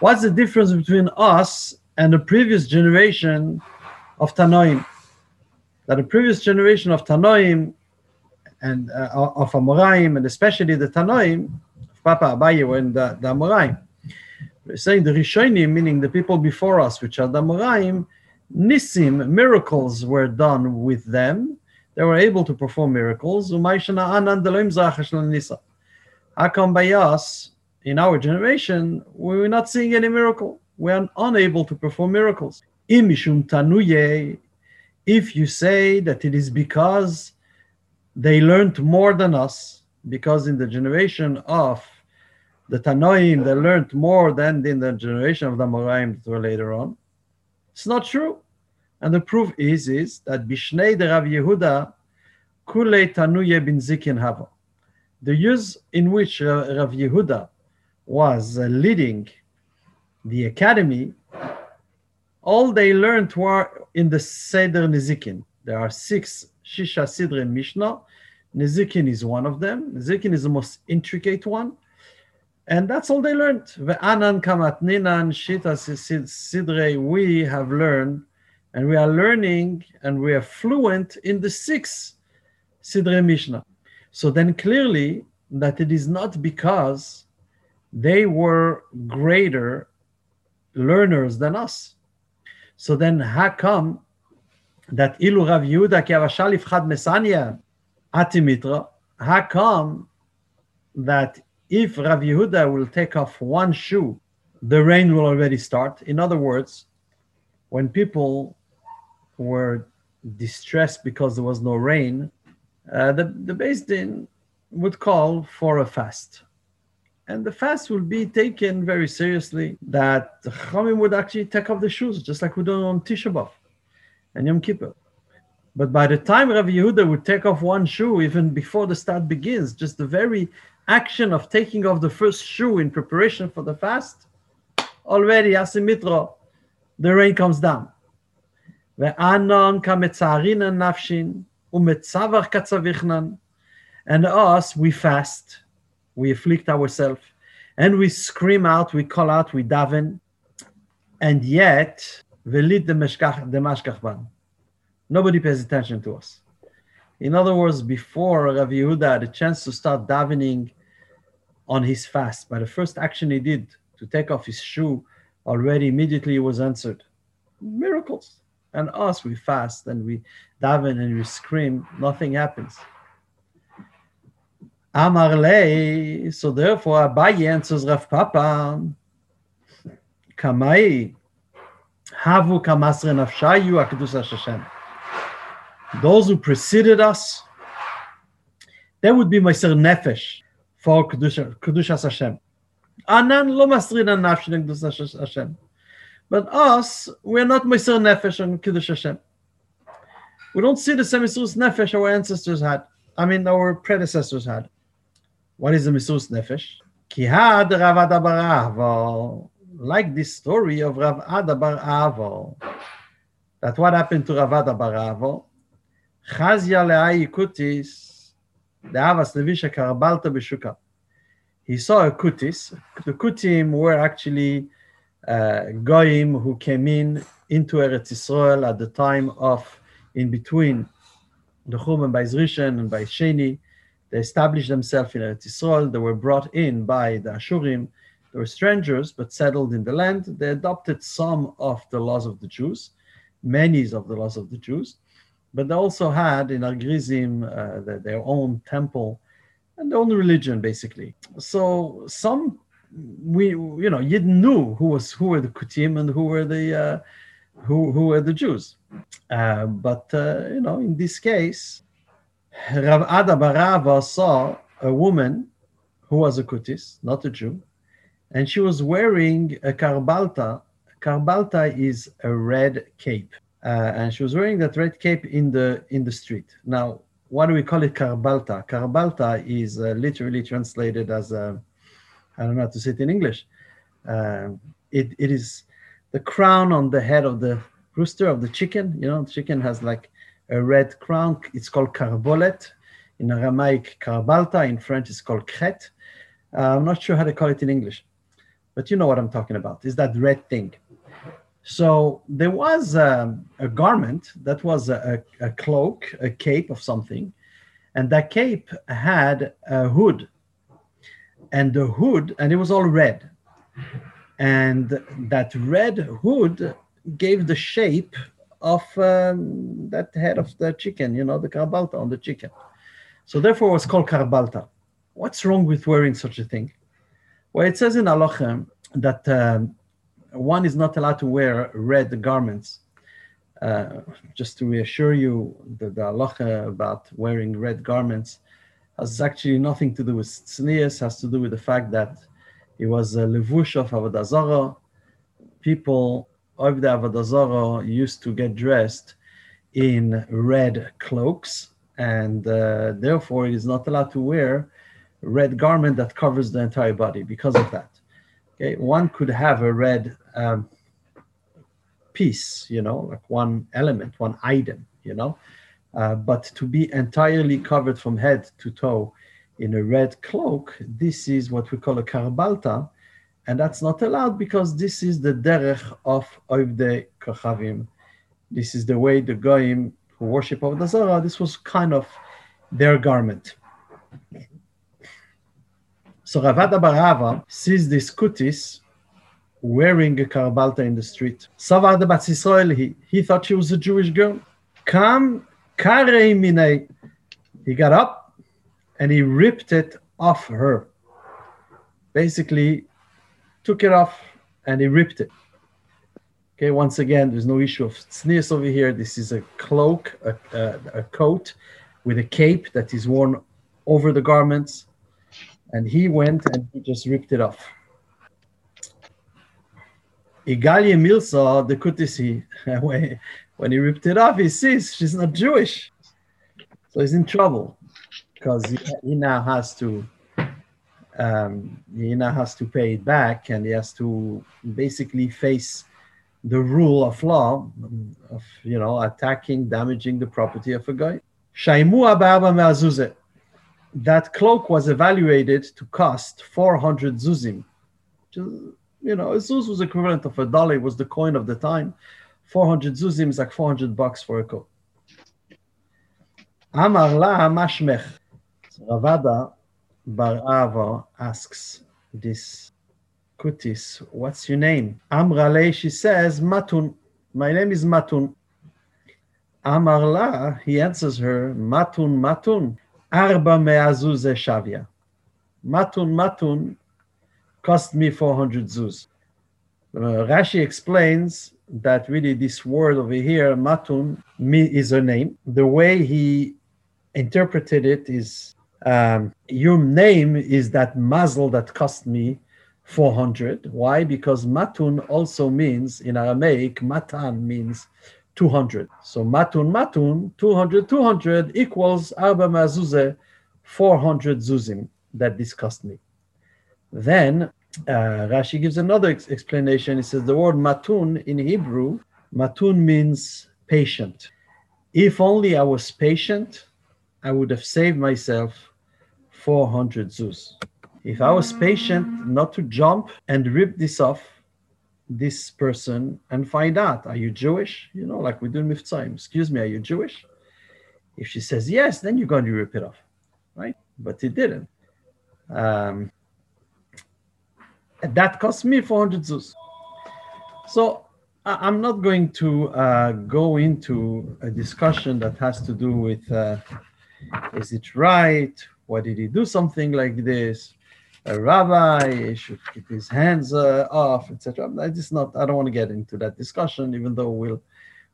What's the difference between us and the previous generation of Tanoim? That the previous generation of Tanoim and uh, of Amoraim, and especially the Tanoim, Papa Abaye were in the, the Amoraim. We're saying the Rishonim, meaning the people before us, which are the Amoraim, Nisim, miracles were done with them. They were able to perform miracles. How come by us, in our generation, we were not seeing any miracle? We are unable to perform miracles. If you say that it is because they learned more than us, because in the generation of the Tanoim, they learned more than in the generation of the Moraim that were later on. It's not true. And the proof is, is that Bishnei de Rav Yehuda, Kule Tanuye bin Zikin Hava. The years in which Rav Yehuda was uh, leading the academy, all they learned were in the Seder Nizikin. There are six Shisha Sidre Mishnah. Nizikin is one of them. Nizikin is the most intricate one. And that's all they learned. Ve'anan kamatninan shita sidre, we have learned, and we are learning, and we are fluent in the six sidre mishnah. So then clearly that it is not because they were greater learners than us. So then how come that ilu Rav Yehuda ki avashal ifchad mesanya atimitra, how come that if Rav Yehuda will take off one shoe, the rain will already start. In other words, when people were distressed because there was no rain, uh, the, the Beis Din would call for a fast. And the fast will be taken very seriously, that the Chachamim would actually take off the shoes, just like we do on Tisha B'Av and Yom Kippur. But by the time Rav Yehuda would take off one shoe, even before the start begins, just the very action of taking off the first shoe in preparation for the fast, already asimitra, the rain comes down. And us, we fast, we afflict ourselves, and we scream out, we call out, we daven, and yet, nobody pays attention to us. In other words, before Rav Yehuda had a chance to start davening on his fast, by the first action he did to take off his shoe, already immediately was answered. Miracles. And us, we fast and we daven and we scream, nothing happens. Amar lei, so therefore Abaye answers Rav Papa, Kamai, Havu kamasre nafshayu akdus Hashem those who preceded us, they would be Meiser Nefesh for Kedushas Hashem. Anan lo masrinan nafshin Kedushas Hashem. But us, we're not Meiser Nefesh on Kiddush Hashem. We don't see the same Misurus Nefesh our ancestors had. I mean, our predecessors had. What is the Misurus Nefesh? Ki had Rav Adda bar Like this story of Rav Adda bar Ahava. That what happened to Rav Adda bar Chazia le'ai levisha karabalta b'shuka. He saw a kutis. The kutim were actually uh, goyim who came in into Eretz Yisrael at the time of, in between the Churban by Zrishan and by Sheni. They established themselves in Eretz Yisrael. They were brought in by the Ashurim. They were strangers, but settled in the land. They adopted some of the laws of the Jews, many of the laws of the Jews but they also had in Argrizim uh, the, their own temple and their own religion, basically. So some we you know you knew who was who were the Kutim and who were the uh, who who were the Jews, uh, but uh, you know in this case, Rav Adda bar Ahava saw a woman who was a Kutis, not a Jew, and she was wearing a karbalta. Karbalta is a red cape uh, and she was wearing that red cape in the in the street. Now, why do we call it karbalta? Karbalta is uh, literally translated as a, I don't know how to say it in English. Uh, it, it is the crown on the head of the rooster of the chicken. You know, the chicken has like a red crown. It's called carbolet. In Aramaic, carbalta. In French, it's called cret. Uh, I'm not sure how to call it in English, but you know what I'm talking about. Is that red thing? So there was a garment that was a, a, cloak, a cape of something, and that cape had a hood, and the hood, and it was all red, and that red hood gave the shape of um, that head of the chicken, you know, the carbalta on the chicken. So therefore, it was called carbalta. What's wrong with wearing such a thing? Well, it says in Allah that um, one is not allowed to wear red garments. Uh, just to reassure you, the, the halacha about wearing red garments has actually nothing to do with tznius, has to do with the fact that it was a levush of Avodah Zarah. People of the Avodah Zarah used to get dressed in red cloaks, and uh, therefore it is not allowed to wear red garment that covers the entire body because of that. Okay, one could have a red um, piece, you know, like one element, one item, you know, uh, but to be entirely covered from head to toe in a red cloak, this is what we call a karbalta, and that's not allowed because this is the derech of Oivde Kochavim. This is the way the Goyim who worship Avodah Zarah, this was kind of their garment. So Rav Adda bar Ahava sees this kutis wearing a karbalta in the street. Savada Bat Yisrael, he, he thought she was a Jewish girl. Kam karei minei. He got up and he ripped it off her. Basically, took it off and he ripped it. Okay, once again, there's no issue of tznius over here. This is a cloak, a, a, a coat with a cape that is worn over the garments and he went and he just ripped it off. Igalia Milsa, the Kutisi, when he ripped it off, he sees she's not Jewish. So he's in trouble because he, now has to um, he now has to pay it back and he has to basically face the rule of law of you know attacking, damaging the property of a guy. Shaimu Ababa Me'azuzet that cloak was evaluated to cost 400 zuzim. You know, a zuz was equivalent of a dollar, it was the coin of the time. 400 zuzim is like 400 bucks for a coat. Amar la mashmech. Ravada Bar Ava asks this kutis, what's your name? Amrale, she says, Matun. My name is Matun. Amarla, he answers her, Matun, Matun. Arba me'azuze shavia. Matun matun cost me 400 zuz. Uh, Rashi explains that really this word over here, matun, me is a name. The way he interpreted it is um, your name is that mazel that cost me 400. Why? Because matun also means in Aramaic, matan means 200. So matun matun, 200, 200 equals arba mazuze, 400 zuzim that this cost me. Then uh, Rashi gives another ex- explanation. He says the word matun in Hebrew, matun means patient. If only I was patient, I would have saved myself 400 zuz. If I was patient not to jump and rip this off, this person and find out, are you Jewish? You know, like we do in Miftzayim. Excuse me, are you Jewish? If she says yes, then you're going to rip it off, right? But it didn't. Um, that cost me 400 zuz. So I'm not going to uh, go into a discussion that has to do with uh, is it right? Why did he do something like this? A rabbi should keep his hands uh, off, etc. I just not. I don't want to get into that discussion, even though we'll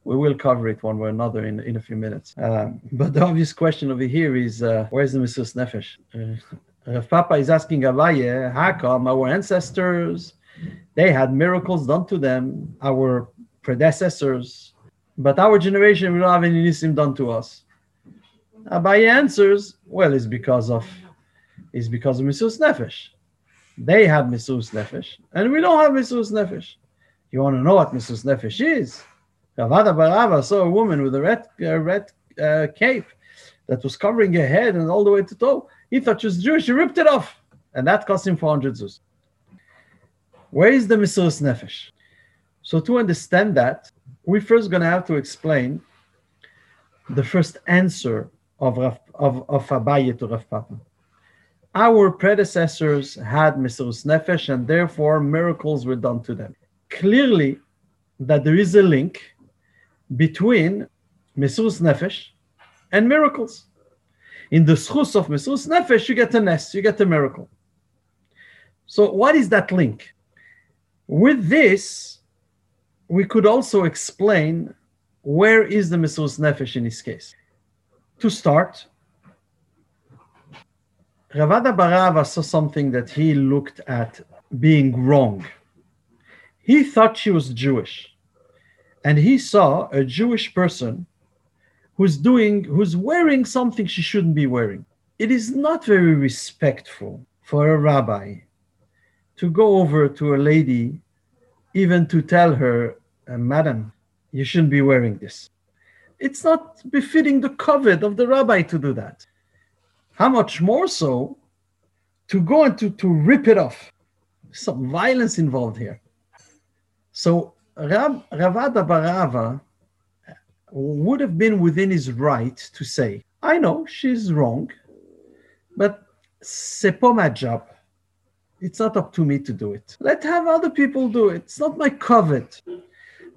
we will cover it one way or another in, in a few minutes. Um, but the obvious question over here is uh, where's the Mesiras Nefesh? Uh, Papa is asking Abaye, how come our ancestors they had miracles done to them, our predecessors, but our generation we don't have any nisim done to us? Abaye answers, well, it's because of is because of Mesiras Nefesh. They have Mesiras Nefesh, and we don't have Mesiras Nefesh. You want to know what Mesiras Nefesh is? Rav Adda bar Ahava saw a woman with a red, a red uh, cape that was covering her head and all the way to toe. He thought she was Jewish. He ripped it off, and that cost him 400 zuz. Where is the Mesiras Nefesh? So to understand that, we're first going to have to explain the first answer of Rav, of, of Abaye to Rav Papa. Our predecessors had Mesiras Nefesh, and therefore miracles were done to them. Clearly, that there is a link between Mesiras Nefesh and miracles. In the schus of Mesiras Nefesh, you get a nest, you get a miracle. So, what is that link? With this, we could also explain where is the Mesiras Nefesh in this case. To start, Rav Adda bar Ahava saw something that he looked at being wrong. He thought she was Jewish, and he saw a Jewish person who's doing, who's wearing something she shouldn't be wearing. It is not very respectful for a rabbi to go over to a lady even to tell her, uh, Madam, you shouldn't be wearing this. It's not befitting the covet of the rabbi to do that. How much more so to go and to, to rip it off? Some violence involved here. So Rav, Ravada Barava would have been within his right to say, I know she's wrong, but c'est pas ma job. It's not up to me to do it. Let have other people do it. It's not my covet.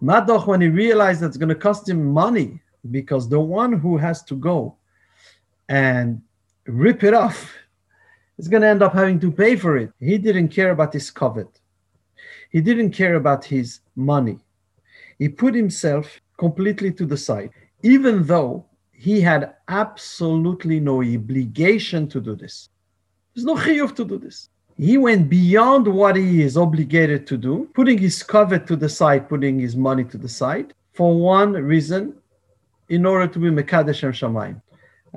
Madoch, when he realized that's going to cost him money, because the one who has to go and rip it off is going to end up having to pay for it. He didn't care about his covet. He didn't care about his money. He put himself completely to the side, even though he had absolutely no obligation to do this. There's no chiyuv to do this he went beyond what he is obligated to do, putting his covet to the side, putting his money to the side, for one reason, in order to be Mekadesh Shem Shamayim.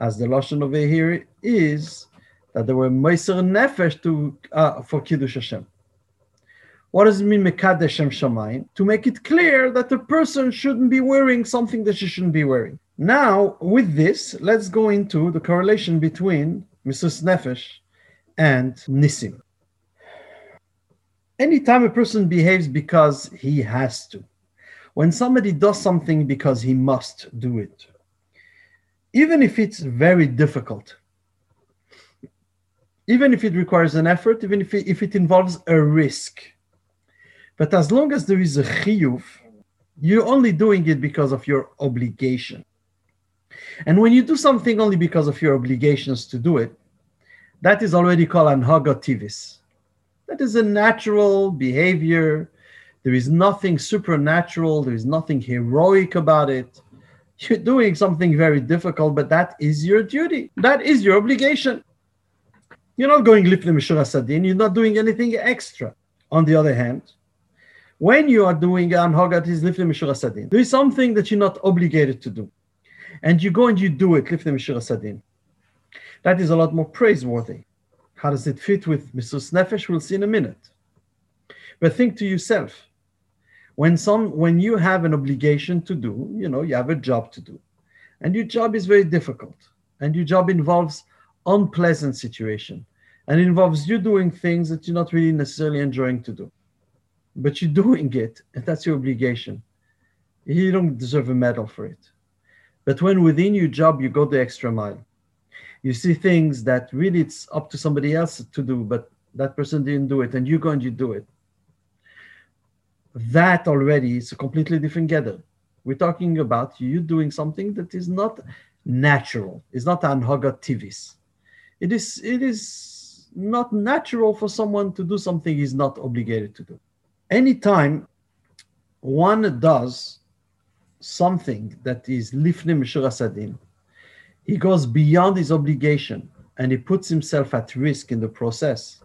As the Lashon over here is that there were Meiser Nefesh to, uh, for Kiddush Hashem. What does it mean, Mekadesh Shem Shamayim? To make it clear that the person shouldn't be wearing something that she shouldn't be wearing. Now, with this, let's go into the correlation between Mesiras Nefesh and Nisim anytime a person behaves because he has to, when somebody does something because he must do it, even if it's very difficult, even if it requires an effort, even if it, if it involves a risk, but as long as there is a chiyuv, you're only doing it because of your obligation. And when you do something only because of your obligations to do it, that is already called anhaga tivis. That is a natural behavior. There is nothing supernatural, there is nothing heroic about it. You're doing something very difficult, but that is your duty. That is your obligation. You're not going mishura sadin, you're not doing anything extra. On the other hand, when you are doing anhagat is mishura sadin, there is something that you're not obligated to do. And you go and you do it, mishura sadin. That is a lot more praiseworthy. How does it fit with Mesiras Nefesh? We'll see in a minute. But think to yourself, when some when you have an obligation to do, you know, you have a job to do, and your job is very difficult, and your job involves unpleasant situation, and involves you doing things that you're not really necessarily enjoying to do. But you're doing it, and that's your obligation. You don't deserve a medal for it. But when within your job you go the extra mile, you see things that really it's up to somebody else to do, but that person didn't do it, and you go and you do it. That already is a completely different geder. We're talking about you doing something that is not natural. It's not anhaga tivis. It is it is not natural for someone to do something he's not obligated to do. Anytime one does something that is lifnim sadin, he goes beyond his obligation and he puts himself at risk in the process.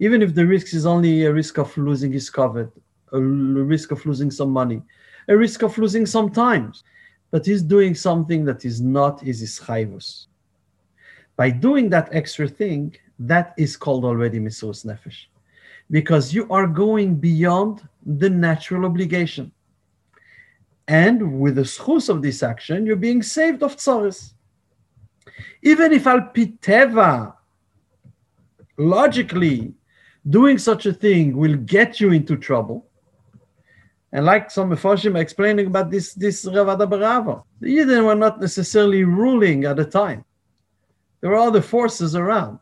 Even if the risk is only a risk of losing his covet, a risk of losing some money, a risk of losing some time, but he's doing something that is not his ischayvus. By doing that extra thing, that is called already Mesiras Nefesh, because you are going beyond the natural obligation. And with the schus of this action, you're being saved of tsaris. Even if al piteva, logically, doing such a thing will get you into trouble. And like some Mefoshim explaining about this, this Rav Adda bar Ahava, the Yidden were not necessarily ruling at the time. There were other forces around.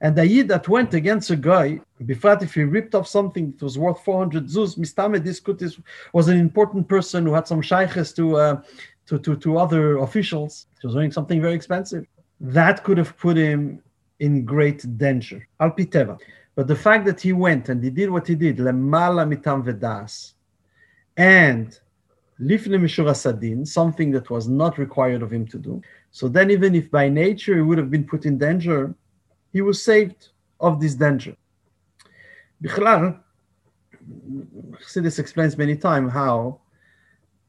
And the Yid that went against a guy, Bifrat, if he ripped off something that was worth 400 zuz, Mistame Diskutis was an important person who had some shaykhs to, uh, to, to, to other officials. He was doing something very expensive. That could have put him in great danger. Alpiteva. But the fact that he went and he did what he did, lemala mitam vedas, and lifne mishura sadin, something that was not required of him to do. So then, even if by nature he would have been put in danger, he was saved of this danger. Bichlal, Chassidus explains many times how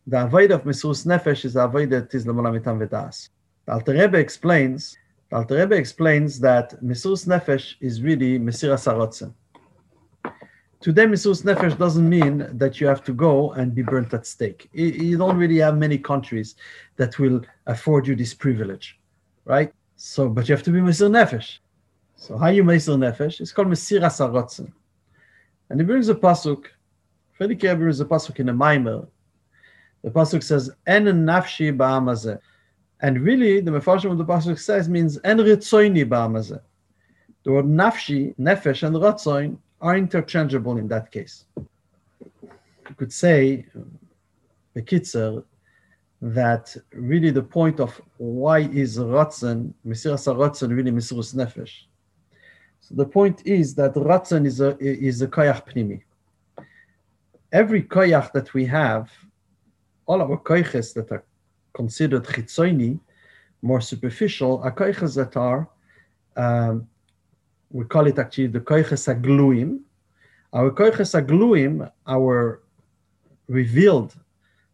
the avoid of Mesurus Nefesh is the avoid that is Lamala Mitam Vedas. The Alter Rebbe explains, Alter Rebbe explains that Mesurus Nefesh is really Mesiras Ratzon. Today, Mesurus Nefesh doesn't mean that you have to go and be burnt at stake. You don't really have many countries that will afford you this privilege, right? So, but you have to be Mesir Nefesh. So how you Mesir Nefesh? It's called Mesiras Ratzon. And he brings a pasuk. Fredi Kier brings a pasuk in a Maimer. The pasuk says, "En nafshi ba'amazeh," and really the mefarshim of the pasuk says means "En ritzoini ba'amazeh." The word nafshi, nefesh, and ratzoin are interchangeable in that case. You could say, bekitzer, that really the point of why is ratzon, mesiras ratzon, really mesirus nefesh. So the point is that ratzon is a is a koyach pnimi. Every koyach that we have, all our koyches that are considered chitzoni, more superficial, koyches that are, um, we call it actually the koyches agluim. Our koyches agluim, our revealed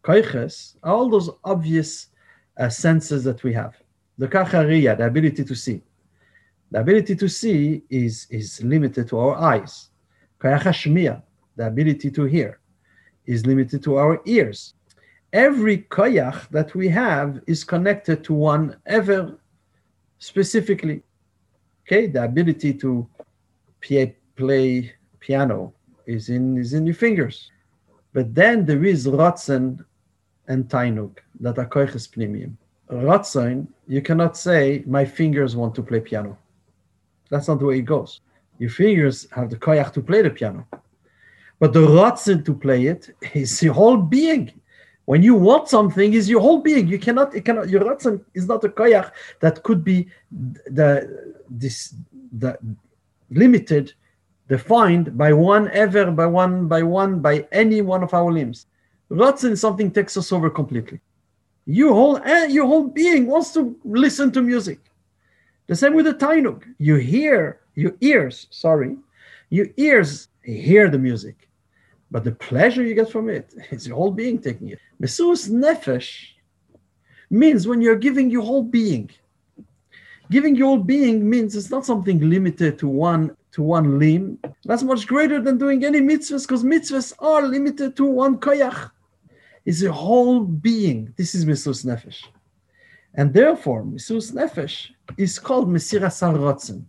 koyches, are all those obvious uh, senses that we have. The kachariya, the ability to see. The ability to see is, is limited to our eyes. Koyach the ability to hear, is limited to our ears. Every koyach that we have is connected to one ever specifically. Okay, the ability to play, piano is in is in your fingers. But then there is Ratzon and Tainug that are koiches pnimim. Ratzon, you cannot say, my fingers want to play piano. That's not the way it goes. Your fingers have the koyach to play the piano. But the Ratzon to play it is your whole being. When you want something, is your whole being. You cannot, it cannot your Ratzon is not a koyach that could be the this the limited, defined by one ever, by one, by one, by any one of our limbs. Ratzon is something takes us over completely. Your whole and your whole being wants to listen to music. The same with the tainuk. You hear your ears, sorry, your ears hear the music, but the pleasure you get from it is your whole being taking it. Mesurus nefesh means when you're giving your whole being. Giving your whole being means it's not something limited to one to one limb. That's much greater than doing any mitzvahs because mitzvahs are limited to one koyach. It's a whole being. This is Mesurus nefesh. And therefore, Mesurus nefesh is called Mesiras Ratzon.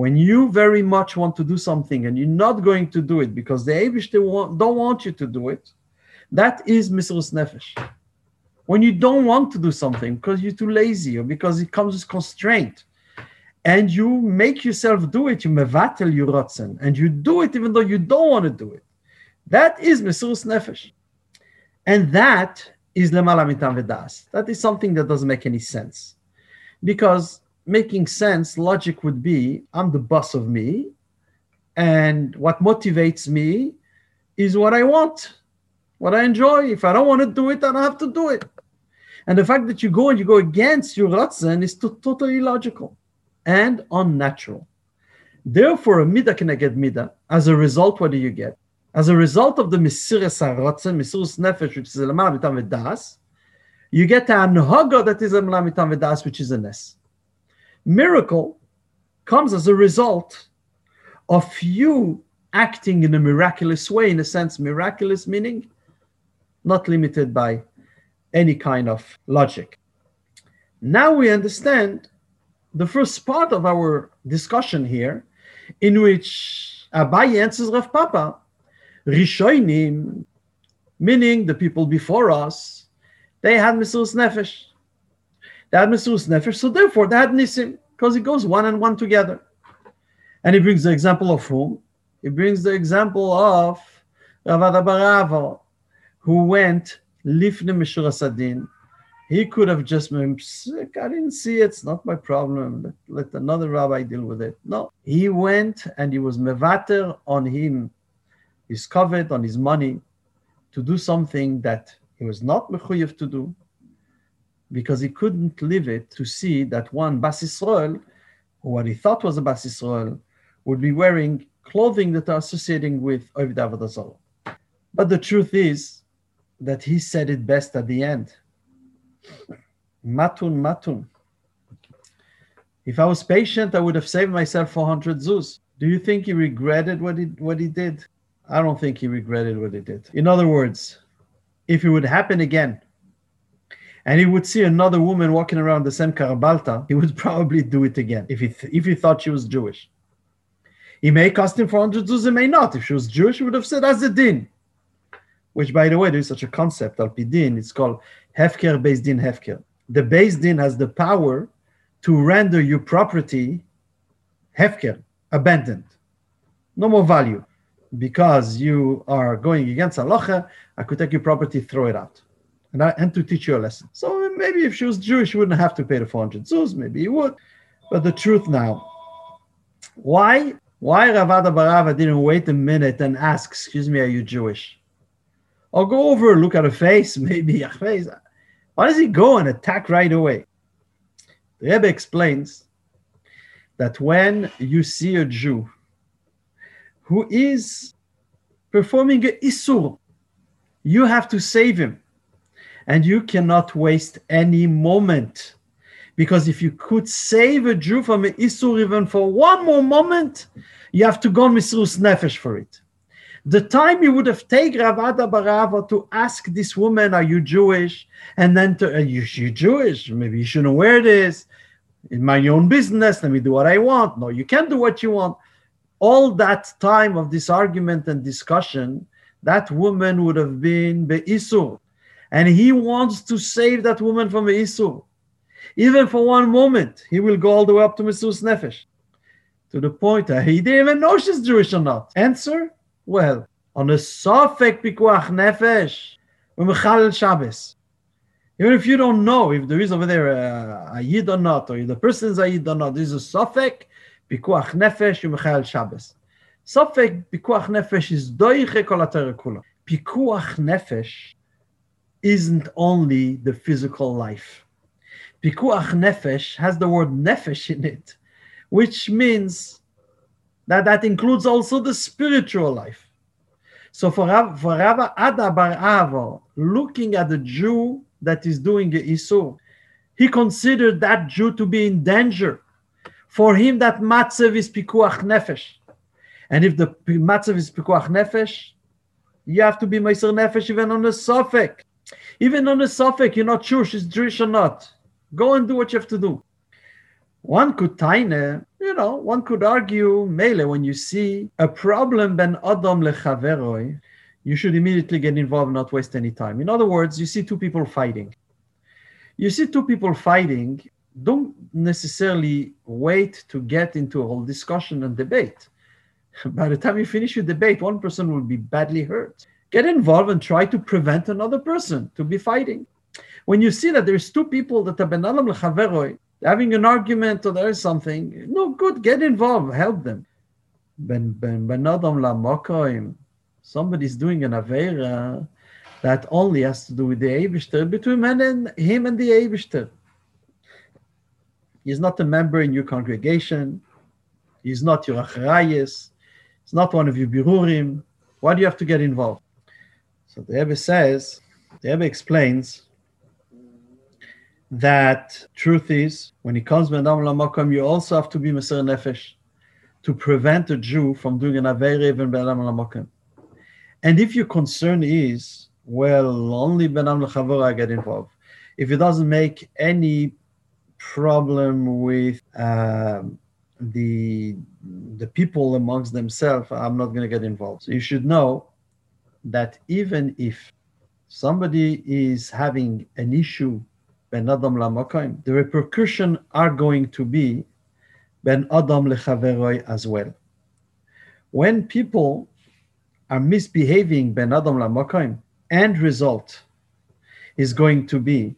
When you very much want to do something and you're not going to do it because the Abish don't want you to do it, that is Mesurus nefesh when you don't want to do something because you're too lazy or because it comes with constraint and you make yourself do it, you mevatel your rotzen, and you do it even though you don't want to do it. That is mesurus nefesh. And that is lemala mitam vedas. That is something that doesn't make any sense. Because making sense, logic would be I'm the boss of me, and what motivates me is what I want, what I enjoy. If I don't want to do it, I don't have to do it. And the fact that you go and you go against your ratzon is to, totally illogical and unnatural. Therefore, a midah k'neged midah. As a result, what do you get? As a result of the mesiras haratzon, mesiras nefesh, which is a lamar mitam vedas, you get an anhaga that is a lamar mitam vedas, which is a nes. Miracle comes as a result of you acting in a miraculous way, in a sense, miraculous meaning not limited by any kind of logic. Now we understand the first part of our discussion here, in which Abaye answers Rav Papa, Rishonim, meaning the people before us, they had Mesiras Nefesh. They had Mesiras Nefesh, so therefore had Nisim, because it goes one and one together. And he brings the example of whom? He brings the example of Rav Adda bar Ahava, who went Lifne Mishra Sadin. He could have just been. I didn't see it. It's not my problem. Let, let another rabbi deal with it. No, he went and he was mevater on him, his covet, on his money, to do something that he was not mechuyev to do, because he couldn't live it to see that one Bas Yisrael, what he thought was a Bas Yisrael, would be wearing clothing that are associating with Ovid Avodah But the truth is that he said it best at the end. Matun, matun. If I was patient, I would have saved myself 400 zuz. Do you think he regretted what he, what he did? I don't think he regretted what he did. In other words, if it would happen again, and he would see another woman walking around the same karabalta, he would probably do it again if he, th- if he thought she was Jewish. He may cost him 400 zuz, he may not. If she was Jewish, he would have said, as a din. Which, by the way, there is such a concept, al din. It's called hefker beis din hefker. The beis din has the power to render your property hefker, abandoned, no more value. Because you are going against halacha, I could take your property, throw it out, and, I, and to teach you a lesson. So maybe if she was Jewish, she wouldn't have to pay the 400 zuz, maybe he would. But the truth now, why why Rav Adda bar Ahava didn't wait a minute and ask, excuse me, are you Jewish? Or go over, look at her face, maybe a face. Why does he go and attack right away? The Rebbe explains that when you see a Jew who is performing a isur, you have to save him. And you cannot waste any moment. Because if you could save a Jew from an isur even for one more moment, you have to go on Mesirus Nefesh for it. The time you would have taken Rav Adda bar Ahava to ask this woman, Are you Jewish? And then to, Are you, you Jewish? Maybe you shouldn't wear this. In my own business, let me do what I want. No, you can't do what you want. All that time of this argument and discussion, that woman would have been Be'isur. And he wants to save that woman from Be'isur. Even for one moment, he will go all the way up to Mesirus Nefesh to the point that he didn't even know she's Jewish or not. Answer? Well, on a Safek Pikuach Nefesh, Mechalel Shabbos. Even if you don't know if there is over there a, Yid or not, or if the person is a Yid or not, there is a Safek Pikuach Nefesh Mechalel Shabbos. Safek Pikuach Nefesh is Doiche Kol. Pikuach Nefesh isn't only the physical life. Pikuach Nefesh has the word Nefesh in it which means that that includes also the spiritual life. So for, for Rabbi Adda bar Ahava, looking at the Jew that is doing a Isur, he considered that Jew to be in danger. For him, that matzav is pikuach nefesh. And if the matzav is pikuach nefesh, you have to be meiser nefesh even on the safek. Even on the safek, you're not sure she's Jewish or not. Go and do what you have to do. One could taine, you know, one could argue, mele, when you see a problem ben adam lechaveroi, you should immediately get involved, not waste any time. In other words, you see two people fighting. You see two people fighting, don't necessarily wait to get into a whole discussion and debate. By the time you finish your debate, one person will be badly hurt. Get involved and try to prevent another person to be fighting. When you see that there's two people that ben adam having an argument or there is something, no good, get involved, help them. Somebody's doing an avera that only has to do with the Eibishter, between and him and the Eibishter. He's not a member in your congregation. He's not your achrayes. He's not one of your birurim. Why do you have to get involved? So the Rebbe says, the Rebbe explains that truth is when he comes Adam Lamakom, you also have to be Meser Nefesh to prevent a Jew from doing an Avera even Adam Lamakom. And if your concern is well, only Ben Adam Lechavora get involved. If it doesn't make any problem with um, the the people amongst themselves, I'm not going to get involved. So you should know that even if somebody is having an issue ben adam lamakayim, the repercussion are going to be ben adam lechaveroi as well. When people are misbehaving ben adam lamakayim, end result is going to be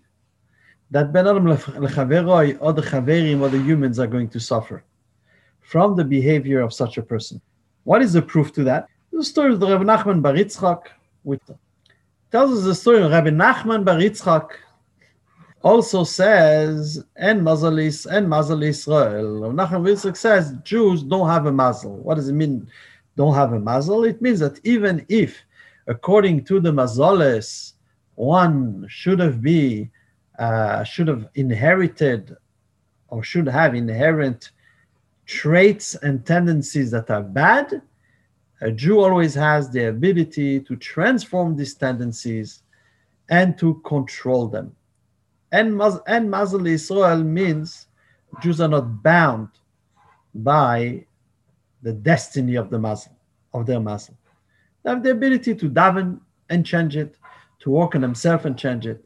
that ben adam lechaveroi, other chaverim, other humans are going to suffer from the behavior of such a person. What is the proof to that? The story of the Rabbi Nachman Bar Yitzchak, which tells us the story of Rabbi Nachman Bar Yitzchak, also says, and Mazalis and Mazal Israel. Nachman Bar Yitzchak says Jews don't have a mazel. What does it mean? Don't have a mazel? It means that even if, according to the Mazalis, one should have be uh, should have inherited or should have inherent traits and tendencies that are bad, a Jew always has the ability to transform these tendencies and to control them. And, and Mazal Israel means Jews are not bound by the destiny of the Muslim, of their Muslim. They have the ability to daven and change it, to work on themselves and change it.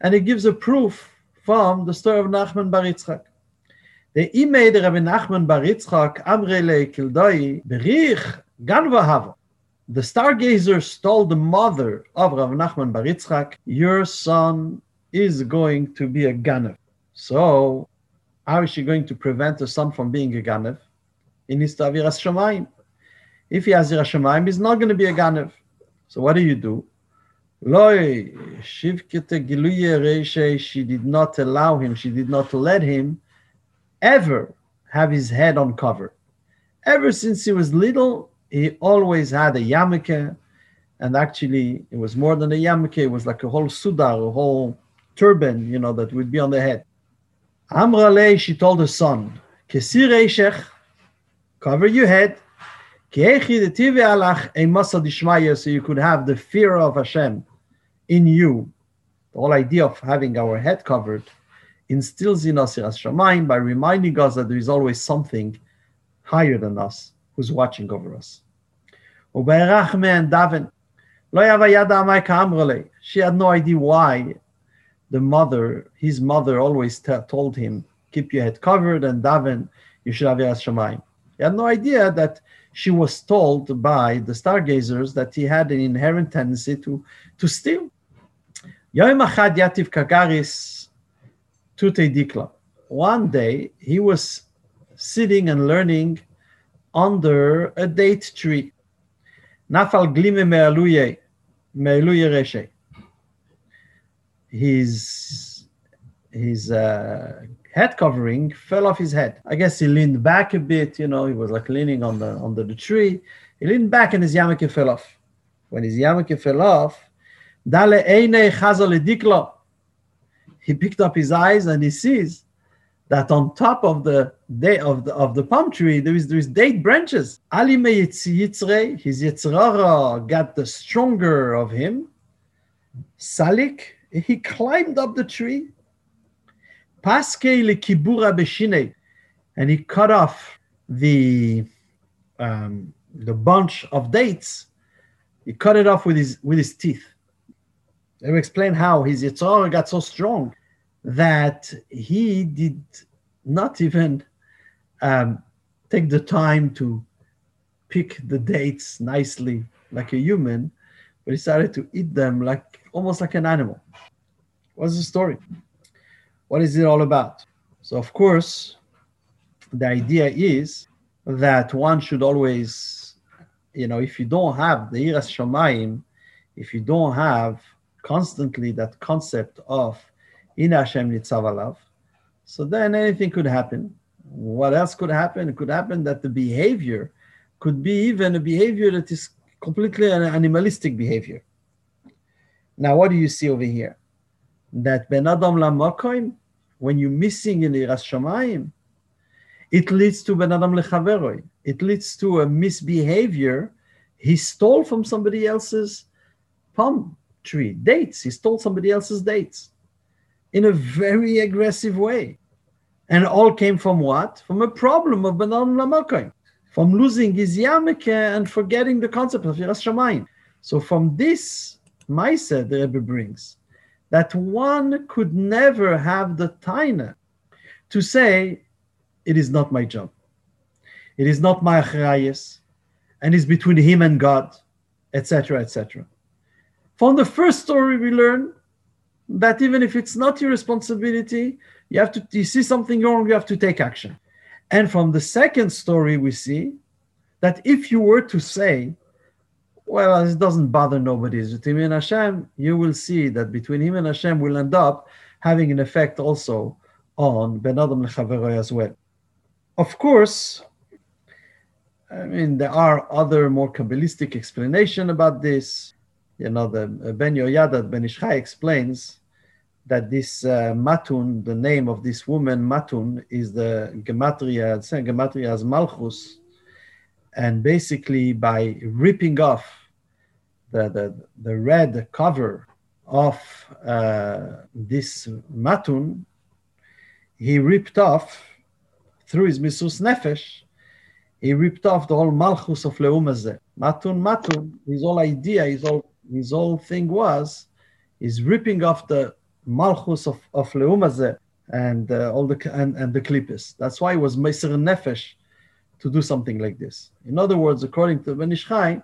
And it gives a proof from the story of Nachman Bar Yitzchak. The imei Rabbi Nachman Bar Yitzchak amrele kildoi berich ganva The stargazers told the mother of Rav Nachman Bar Yitzchak, your son is going to be a ganav. So how is she going to prevent her son from being a ganav? He needs to have Yiras Shamayim. If he has Yiras Shamayim, he's not going to be a ganav. So what do you do? Loi, Shivkete Giluye she did not allow him, she did not let him ever have his head uncovered. Ever since he was little, he always had a yarmulke, and actually, it was more than a yarmulke, it was like a whole sudar, a whole turban, you know, that would be on the head. Amrale, she told her son, Kesir Eishech, cover your head, so you could have the fear of Hashem in you. The whole idea of having our head covered instills in us by reminding us that there is always something higher than us who's watching over us. She had no idea why the mother, his mother, always told him, "Keep your head covered and daven. You should have Yiras Shamayim." He had no idea that she was told by the stargazers that he had an inherent tendency to to steal. Yom Achad Yativ Kagaris Tute Dikla. One day he was sitting and learning under a date tree. Nafal glime me'aluye, me'aluye reshe. His, his uh, head covering fell off his head. I guess he leaned back a bit, you know, he was like leaning on the under the tree. He leaned back and his yarmulke fell off. When his yarmulke fell off, dale eine chazal he picked up his eyes and he sees that on top of the day of the of the palm tree there is there is date branches. Ali Yitzre, his Yitzrara got the stronger of him. Salik, he climbed up the tree. Paske lekibura beshine, and he cut off the um, the bunch of dates. He cut it off with his with his teeth. Let me explain how his Yitzhak got so strong that he did not even um, take the time to pick the dates nicely like a human, but he started to eat them like almost like an animal. What's the story? What is it all about? So, of course, the idea is that one should always, you know, if you don't have the Yiras Shamayim, if you don't have constantly that concept of in Hashem Nitzav so then anything could happen. What else could happen? It could happen that the behavior could be even a behavior that is completely an animalistic behavior. Now, what do you see over here? That Ben Adam Lamakoim, when you're missing in the Shamayim, it leads to Ben Adam Lechaveroi. It leads to a misbehavior. He stole from somebody else's palm tree, dates. He stole somebody else's dates in a very aggressive way. And all came from what? From a problem of Benan Lamakoim, from losing his Yamike and forgetting the concept of Yiras Shamayim. So from this Maisa, the Rebbe brings, that one could never have the taina to say, it is not my job. It is not my achrayas, and it's between him and God, etc., etc. From the first story, we learn that even if it's not your responsibility, you have to you see something wrong, you have to take action. And from the second story, we see that if you were to say, well, it doesn't bother nobody, it's between him and Hashem, you will see that between him and Hashem will end up having an effect also on Ben Adam as well. Of course, I mean, there are other more Kabbalistic explanation about this. You know, the uh, Ben Yoyada, Ben Ish Chai explains that this uh, Matun, the name of this woman, Matun, is the Gematria, same Gematria as Malchus. And basically, by ripping off the, the, the red cover of uh, this Matun, he ripped off, through his Mesiras Nefesh, he ripped off the whole Malchus of Leumazeh. Matun, Matun, his whole idea, his whole, his whole thing was, is ripping off the Malchus of, of and uh, all the and, and the Klippis. That's why it was Mesiras Nefesh to do something like this. In other words, according to Ben Ish Chai,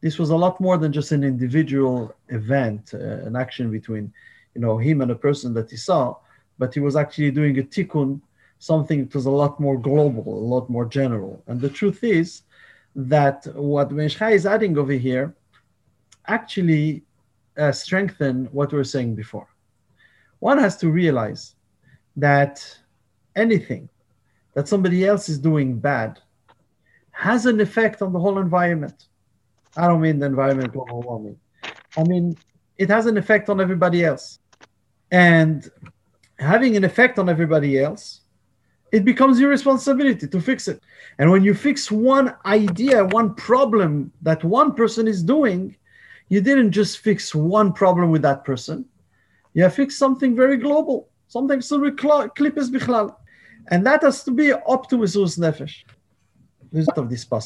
this was a lot more than just an individual event, uh, an action between, you know, him and a person that he saw, but he was actually doing a tikkun, something that was a lot more global, a lot more general. And the truth is that what Ben Ish Chai is adding over here actually uh, strengthen what we were saying before one has to realize that anything that somebody else is doing bad has an effect on the whole environment. I don't mean the environment global warming. I mean it has an effect on everybody else. And having an effect on everybody else, it becomes your responsibility to fix it. And when you fix one idea, one problem that one person is doing, you didn't just fix one problem with that person you have fixed something very global, something so klipes bichlal. And that has to be up to Mesirus Nefesh. There's of this pasuk.